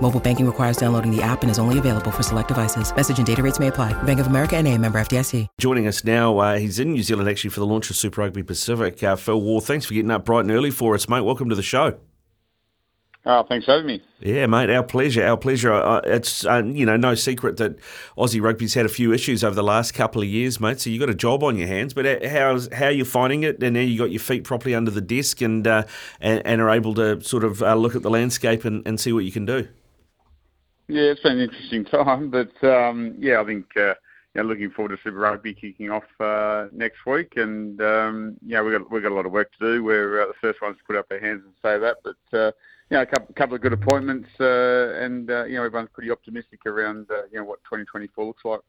Mobile banking requires downloading the app and is only available for select devices. Message and data rates may apply. Bank of America and a member FDIC. Joining us now, uh, he's in New Zealand actually for the launch of Super Rugby Pacific. Uh, Phil Waugh, thanks for getting up bright and early for us, mate. Welcome to the show. Oh, thanks for having me. Yeah, mate, our pleasure, our pleasure. Uh, it's uh, you know no secret that Aussie rugby's had a few issues over the last couple of years, mate. So you got a job on your hands. But how's how are you finding it? And now you got your feet properly under the desk and uh, and, and, are able to sort of uh, look at the landscape and, and see what you can do. Yeah, it's been an interesting time, but um, yeah, I think uh, you looking forward to Super Rugby kicking off uh, next week, and um, yeah, we got we got a lot of work to do. We're uh, the first ones to put up our hands and say that, but uh, you a couple, couple of good appointments, uh, and uh, you know, everyone's pretty optimistic around uh, you know what 2024 looks like.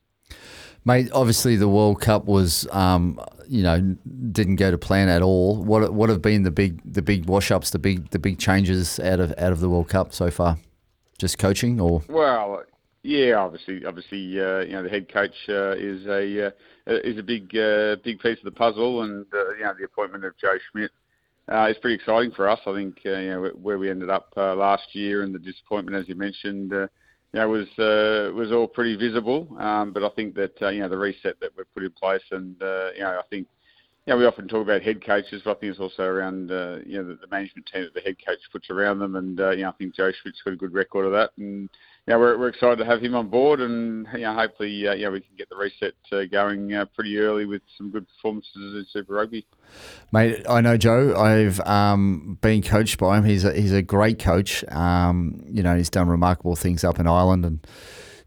Mate, obviously the World Cup was, um, you know, didn't go to plan at all. What what have been the big the big wash ups, the big the big changes out of out of the World Cup so far? Just coaching, or well, yeah, obviously, obviously, uh, you know, the head coach uh, is a uh, is a big uh, big piece of the puzzle, and uh, you know, the appointment of Joe Schmidt uh, is pretty exciting for us. I think you know where we ended up last year, and the disappointment, as you mentioned, you know, was was all pretty visible. Um, but I think that you know the reset that we've put in place, and you know, I think you know, we often talk about head coaches, but I think it's also around uh, you know the, the, management team that the head coach puts around them, and uh, you know I think Joe Schmidt's got a good record of that, and you know, we're, we're excited to have him on board, and you know hopefully uh, we can get the reset uh, going uh, pretty early with some good performances in Super Rugby. Mate, I know Joe. I've um, been coached by him. He's a, he's a great coach. Um, you know, he's done remarkable things up in Ireland and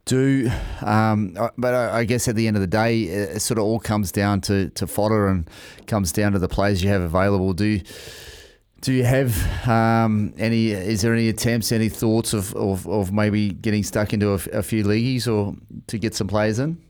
do. Um, but I guess at the end of the day, it sort of all comes down to, to fodder and comes down to the players you have available. Do do you have um, any? Is there any attempts, any thoughts of, of, of maybe getting stuck into a, a, few leagues or to get some players in?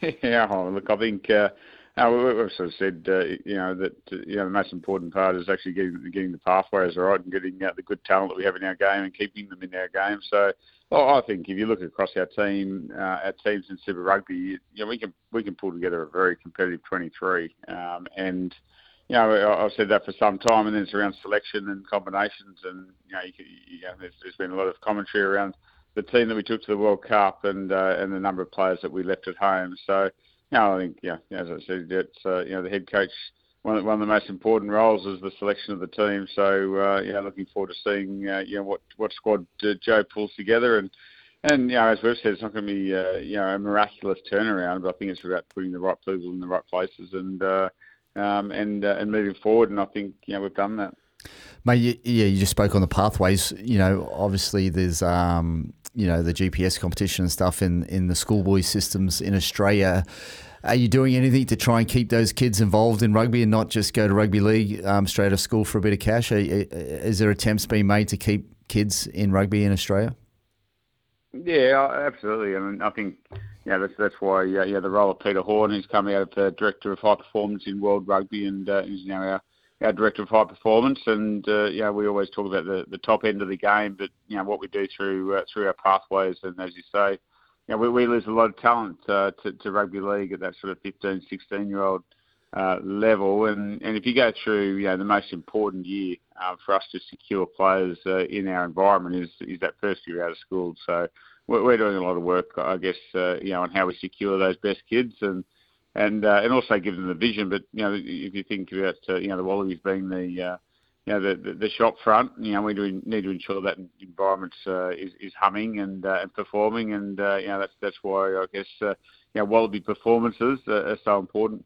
Yeah, look, I think uh, we've sort of said, uh, you know, that you know the most important part is actually getting getting the pathways right and getting out the good talent that we have in our game and keeping them in our game. So well, I think if you look across our team, uh, our teams in Super Rugby, you know, we can we can pull together a very competitive 23. Um, and you know, I've said that for some time, and then it's around selection and combinations, and you know, you, you know there's, there's been a lot of commentary around the team that we took to the World Cup and uh, and the number of players that we left at home. So, know, I think, yeah, as I said, it's uh, you know the head coach one of, one of the most important roles is the selection of the team. So uh, yeah, looking forward to seeing uh, you know what what squad uh, Joe pulls together and. And you know, as we've said, it's not going to be uh, you know a miraculous turnaround, but I think it's about putting the right people in the right places and uh, um, and uh, and moving forward. And I think you know we've done that. Mate, yeah, you just spoke on the pathways. You know, obviously there's um, you know the GPS competition and stuff in in the schoolboy systems in Australia. Are you doing anything to try and keep those kids involved in rugby and not just go to rugby league um, straight out of school for a bit of cash? Are, is there attempts being made to keep kids in rugby in Australia? Yeah, absolutely. I mean, I think yeah, that's that's why yeah, yeah the role of Peter Horne, who's coming out of the director of high performance in world rugby, and uh, is now our our director of high performance. And uh, yeah, we always talk about the, the top end of the game, but you know what we do through uh, through our pathways, and as you say, you know, we, we lose a lot of talent uh, to, to rugby league at that sort of 15, 16 year old uh, level. And, and if you go through, you know, the most important year uh, for us to secure players uh, in our environment is is that first year out of school. So we're, we're doing a lot of work, I guess, uh, you know, on how we secure those best kids and and uh, and also give them the vision. But you know, if you think about uh, you know the Wallabies being the uh, you know, the, the, the shop front, you know, we do need to ensure that environment uh, is, is humming and, uh, and performing, and uh, you know that's that's why I guess uh, you know, Wallaby performances are, are so important.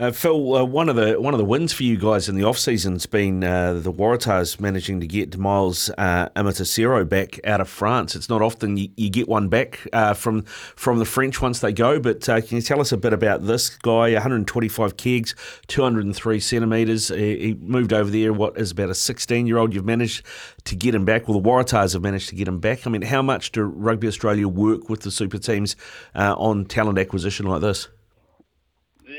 Uh, Phil, uh, one of the one of the wins for you guys in the off season's been uh, the Waratahs managing to get Miles uh, Amatosero back out of France. It's not often you, you get one back uh, from from the French once they go. But uh, can you tell us a bit about this guy? 125 kegs, 203 centimetres. He moved over there. What is about a 16 year old? You've managed to get him back. Well, the Waratahs have managed to get him back. I mean, how much do Rugby Australia work with the super teams on talent acquisition like this?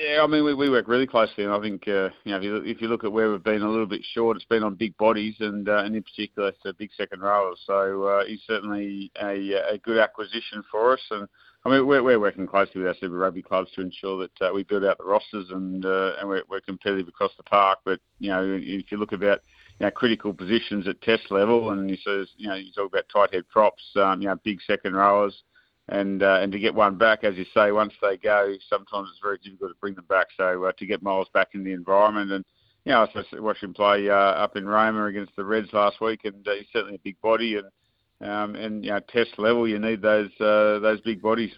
Yeah, I mean, we, we work really closely, and I think uh, you know if you, if you look at where we've been a little bit short, it's been on big bodies, and uh, and in particular, it's a big second rowers. So uh, he's certainly a, a good acquisition for us, and I mean we're, we're working closely with our Super Rugby clubs to ensure that uh, we build out the rosters and uh, and we're, we're competitive across the park. But you know, if you look about you know, critical positions at test level, and you says you know you talk about tight head props, um, you know, big second rowers and uh, and to get one back, as you say, once they go, sometimes it's very difficult to bring them back. So uh, to get Miles back in the environment, and you know, I watched him play uh, up in Roma against the Reds last week, and uh, he's certainly a big body, and um, and you know, test level, you need those uh, those big bodies.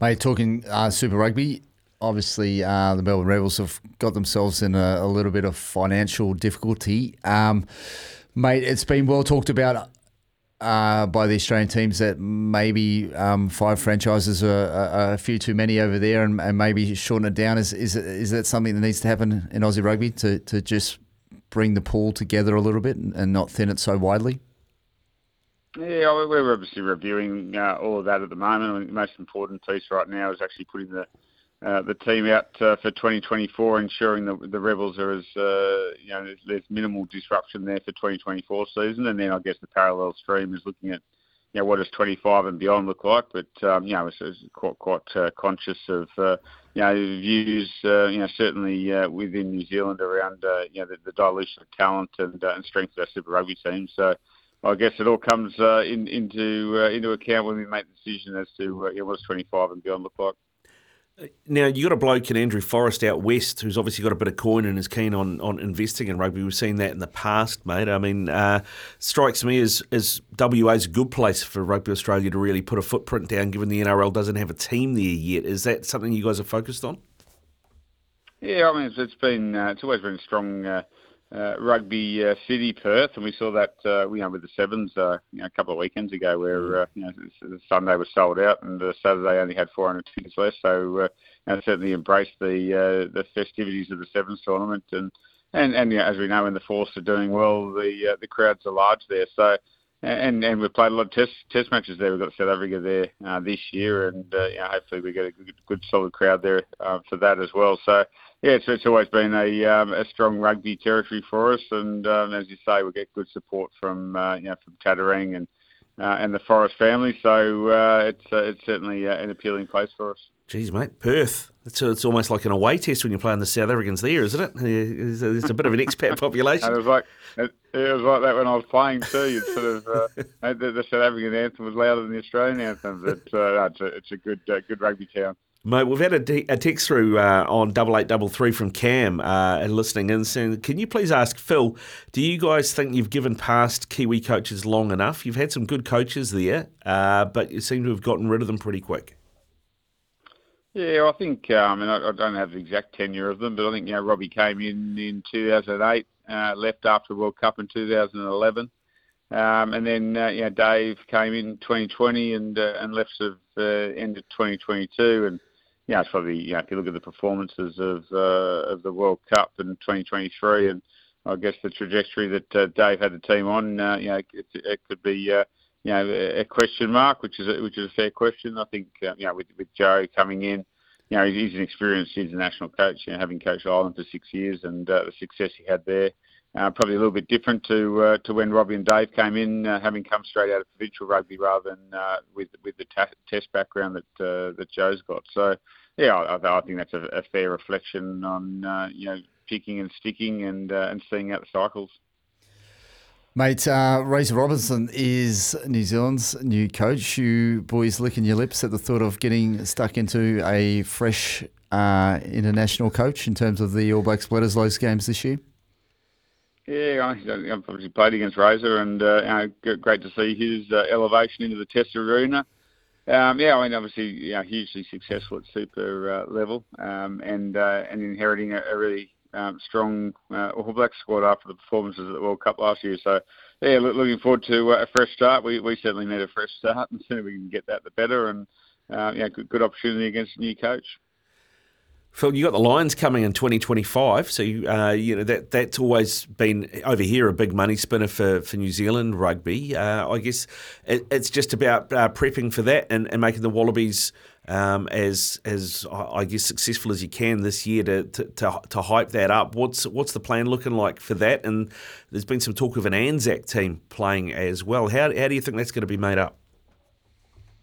Mate, talking uh, Super Rugby, obviously uh, the Melbourne Rebels have got themselves in a, a little bit of financial difficulty. Um, mate, it's been well talked about uh, by the Australian teams that maybe um, five franchises are, are, a few too many over there, and, and, maybe shorten it down. Is is is that something that needs to happen in Aussie rugby to, to just bring the pool together a little bit and, not thin it so widely? Yeah, we're obviously reviewing uh, all of that at the moment. I mean, the most important piece right now is actually putting the the team out uh, for 2024, ensuring that the Rebels are as uh, you know there's, minimal disruption there for 2024 season, and then I guess the parallel stream is looking at you know what does 25 and beyond look like, but um, you know it's, it's quite quite uh, conscious of uh, you know views uh, you know certainly uh, within New Zealand around uh, you know the, the, dilution of talent and, uh, and strength of our Super Rugby team. So. I guess it all comes in, into uh, into account when we make the decision as to you know, what does 25 and beyond look like. Now you got a bloke in Andrew Forrest out west who's obviously got a bit of coin and is keen on, on investing in rugby. We've seen that in the past, mate. I mean, uh, strikes me as as WA's a good place for Rugby Australia to really put a footprint down, given the NRL doesn't have a team there yet. Is that something you guys are focused on? Yeah, I mean, it's, it's been uh, it's always been strong. Uh, rugby uh, city Perth, and we saw that uh, you know with the sevens uh, you know, a couple of weekends ago, where mm. uh, you know Sunday was sold out and uh, Saturday only had 400 tickets left. So uh, certainly embraced the uh, the festivities of the sevens tournament, and and and you know, as we know, when the Force are doing well, the uh, the crowds are large there. So. And and we've played a lot of test test matches there. We've got South Africa there uh, this year, and uh, you know, hopefully we get a good, good solid crowd there uh, for that as well. So yeah, it's, it's always been a um, a strong rugby territory for us, and um, as you say, we get good support from uh, you know from Tattarang and uh, and the Forrest family. So uh, it's uh, it's certainly an appealing place for us. Geez, mate, Perth. It's, it's almost like an away test when you're playing the South Africans there, isn't it? It's, it's a bit of an expat population. it was like it, it, was like that when I was playing too. You sort of uh, the, the, South African anthem was louder than the Australian anthem, but uh, it's a it's a good uh, good rugby town. Mate, we've had a, a text through uh, on double eight double three from Cam uh, and listening in saying, "Can you please ask Phil? Do you guys think you've given past Kiwi coaches long enough? You've had some good coaches there, uh, but you seem to have gotten rid of them pretty quick." Yeah, I think and I, I, don't have the exact tenure of them, but I think you know Robbie came in in 2008, uh, left after World Cup in 2011. Um, and then uh, you know Dave came in 2020 and uh, and left of uh, end of 2022 and yeah, it's probably you know, if you look at the performances of uh, of the World Cup in 2023, and I guess the trajectory that uh, Dave had the team on, uh, you know, it, it could be uh, you know a question mark, which is a, which is a fair question. I think uh, you know with with Joe coming in, you know he's an experienced international coach, you know, having coached Ireland for six years, and uh, the success he had there. Uh, probably a little bit different to uh, to when Robbie and Dave came in, uh, having come straight out of provincial rugby rather than uh, with with the ta- test background that uh, that Joe's got. So yeah, I, I think that's a, a, fair reflection on uh, you know picking and sticking and uh, and seeing out the cycles. Mate, uh, Razor Robertson is New Zealand's new coach. You boys licking your lips at the thought of getting stuck into a fresh uh, international coach in terms of the All Blacks Bledisloe games this year. Yeah, I've obviously played against Razor, and uh, great to see his uh, elevation into the Test arena Um, yeah, I mean, obviously, you know, hugely successful at super uh, level, um, and uh, and inheriting a, a really um, strong uh, All Black squad after the performances at the World Cup last year. So, yeah, look, looking forward to uh, a fresh start. We we certainly need a fresh start, and the sooner we can get that, the better. And uh, yeah, good, good opportunity against a new coach. Phil, you got the Lions coming in 2025, so uh, you know that that's always been over here a big money spinner for, for New Zealand rugby. Uh, I guess it, it's just about uh, prepping for that and, and making the Wallabies um, as as I guess successful as you can this year to, to, to to hype that up. What's what's the plan looking like for that? And there's been some talk of an Anzac team playing as well. How how do you think that's going to be made up?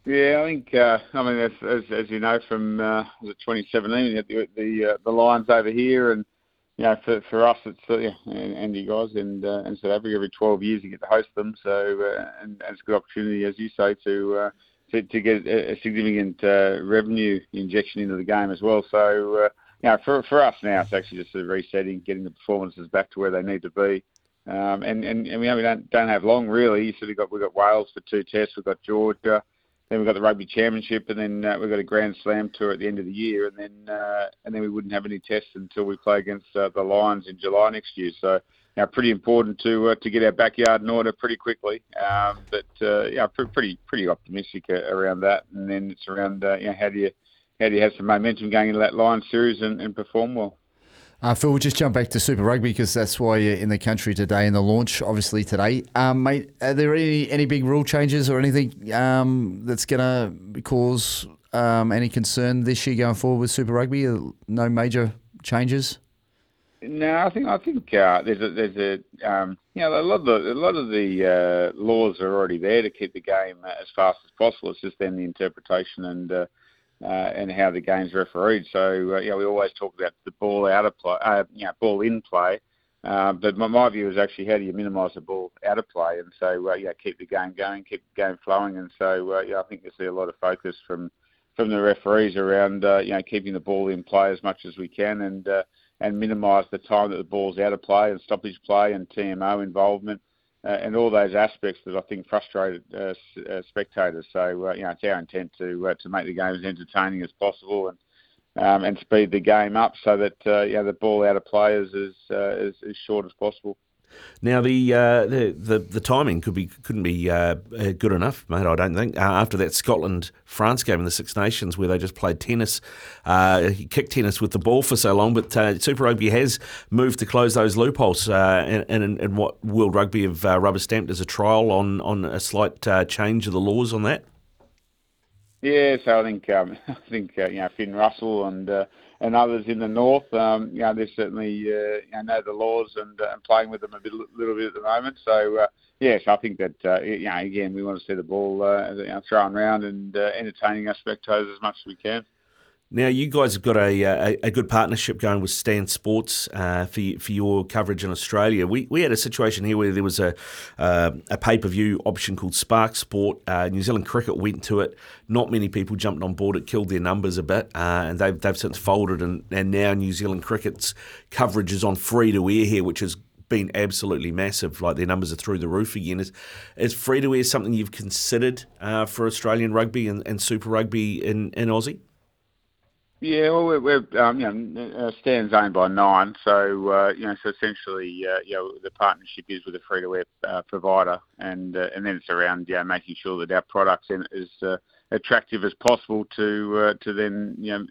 Yeah, I think uh, I mean as, as, as you know from uh, was it 2017 the the, uh, the Lions over here and you know for for us it's uh, yeah, and, you guys and uh, and South Africa every 12 years you get to host them so uh, and, and it's a good opportunity as you say to uh, to, to get a, significant uh, revenue injection into the game as well. So uh, you know for for us now it's actually just a resetting, getting the performances back to where they need to be. Um, and, and, and we, know we don't don't have long really. You sort of got we've got Wales for two tests, we've got Georgia, then we've got the rugby championship, and then uh, we've got a Grand Slam tour at the end of the year, and then uh, and then we wouldn't have any tests until we play against uh, the Lions in July next year. So, you know, pretty important to uh, to get our backyard in order pretty quickly. Um, but uh, yeah, pretty pretty optimistic uh, around that. And then it's around uh, you know how do you how do you have some momentum going into that Lions series and, and perform well. Uh, Phil, we'll just jump back to Super Rugby because that's why you're in the country today in the launch, obviously today. Um, mate, are there any, any big rule changes or anything um, that's going to cause um, any concern this year going forward with Super Rugby? No major changes. No, I think I think uh, there's a there's a um, you know a lot of the a lot of the uh, laws are already there to keep the game as fast as possible. It's just then the interpretation and uh, uh, and how the game's refereed. So uh, you we always talk about the ball out of play, uh, you know, ball in play. Uh, but my, my view is actually how do you minimise the ball out of play, and so uh, yeah, keep the game going, keep the game flowing, and so uh, yeah, I think you see a lot of focus from from the referees around uh, you know keeping the ball in play as much as we can, and uh, and minimise the time that the ball's out of play and stoppage play and TMO involvement uh, and all those aspects that I think frustrated uh, uh, spectators. So you know, it's our intent to to make the game as entertaining as possible and. Um, and speed the game up so that uh, you know, the ball out of players is as, as short as possible. Now the, uh, the, the the timing could be couldn't be uh, uh, good enough, mate. I don't think uh, after that Scotland France game in the Six Nations where they just played tennis, uh, kicked tennis with the ball for so long. But uh, Super Rugby has moved to close those loopholes, and, and, and what World Rugby have rubber stamped as a trial on on a slight change of the laws on that. Yeah, so I think um, I think you know Finn Russell and and others in the north. Um, you know, they're certainly uh, you know, know the laws and, uh, and playing with them a bit, little bit at the moment. So uh, yes, I think that uh, you know, again, we want to see the ball uh, you know, thrown around and uh, entertaining our spectators as much as we can. Now, you guys have got a, a, a good partnership going with Stan Sports uh, for for your coverage in Australia. We, we had a situation here where there was a uh, a pay per view option called Spark Sport. Uh, New Zealand Cricket went to it. Not many people jumped on board. It killed their numbers a bit, uh, and they've they've since folded. And, and now New Zealand Cricket's coverage is on free to air here, which has been absolutely massive. Like their numbers are through the roof again. Is is free to air something you've considered uh, for Australian rugby and, and Super Rugby in in Aussie? Yeah, well, we're, we're um, you know, uh, Stan's owned by Nine, so uh, you know, so essentially, uh, you know, the partnership is with a free-to-air uh, provider, and uh, and then it's around, you know, making sure that our products is uh, attractive as possible to uh, to then you know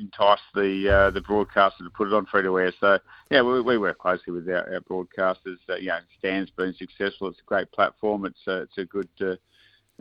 entice the uh, the broadcaster to put it on free-to-air. So yeah, we, we work closely with our, our broadcasters. Uh, you know, Stan's been successful. It's a great platform. It's uh, it's a good. Uh,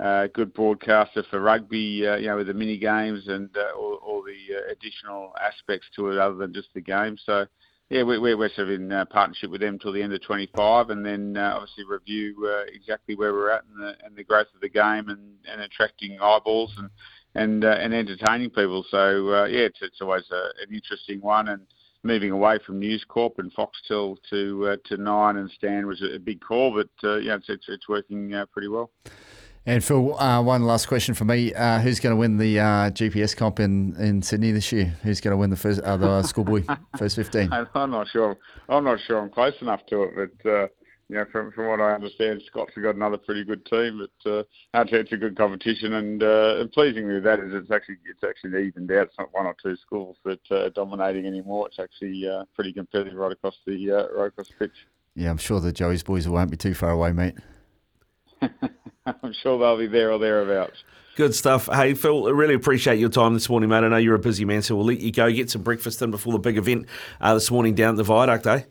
uh, good broadcaster for rugby, uh, you know, with the mini games and uh, all the uh, additional aspects to it other than just the game. So, yeah, we, we're, sort of in uh, partnership with them till the end of 25, and then uh, obviously review exactly where we're at and the, and the growth of the game and, and attracting eyeballs and and and entertaining people. So yeah, it's, it's always a, an interesting one and moving away from News Corp and Foxtel to uh, to Nine and Stan was a, big call, but uh, yeah, it's, it's, it's working uh, pretty well. And Phil, uh, one last question for me: uh, Who's going to win the uh, GPS comp in, in Sydney this year? Who's going to win the first uh, the schoolboy first fifteen? I'm not sure. I'm not sure. I'm close enough to it, but uh, you know, from from what I understand, Scots have got another pretty good team. But uh, it's a good competition, and, uh, and pleasingly that is it's actually it's actually evened out. It's not one or two schools that uh, are dominating anymore. It's actually uh, pretty competitive right across the uh, right across the pitch. Yeah, I'm sure the Joey's boys won't be too far away, mate. I'm sure they'll be there or thereabouts. Good stuff. Hey, Phil, I really appreciate your time this morning, mate. I know you're a busy man, so we'll let you go get some breakfast in before the big event uh, this morning down at the Viaduct, eh?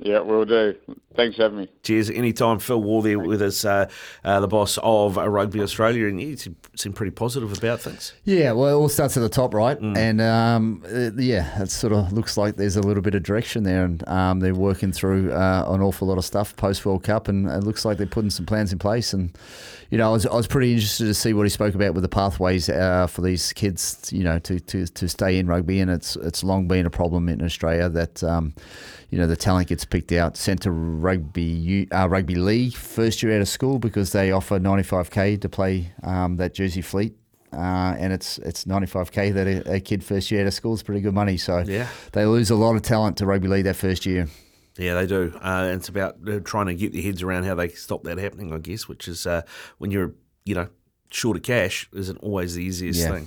Yeah, we'll do. Thanks for having me. Cheers. Anytime. Phil Waugh there with us, uh, uh, the boss of uh, Rugby Australia, and you seem pretty positive about things. Yeah, well, it all starts at the top, right? Mm. And um, uh, yeah, it sort of looks like there's a little bit of direction there, and um, they're working through uh, an awful lot of stuff post World Cup, and it looks like they're putting some plans in place. And you know, I was, I was pretty interested to see what he spoke about with the pathways uh, for these kids, you know, to, to, to stay in rugby, and it's it's long been a problem in Australia that. Um, you know the talent gets picked out, sent to rugby uh, rugby league first year out of school because they offer 95k to play um, that Jersey Flegg. Uh, and it's it's 95k that a, a, kid first year out of school is pretty good money. So yeah. they lose a lot of talent to rugby league that first year. Yeah, they do. Uh, it's about uh, trying to get their heads around how they stop that happening, I guess, which is uh, when you're, you know, short of cash isn't always the easiest yeah. thing.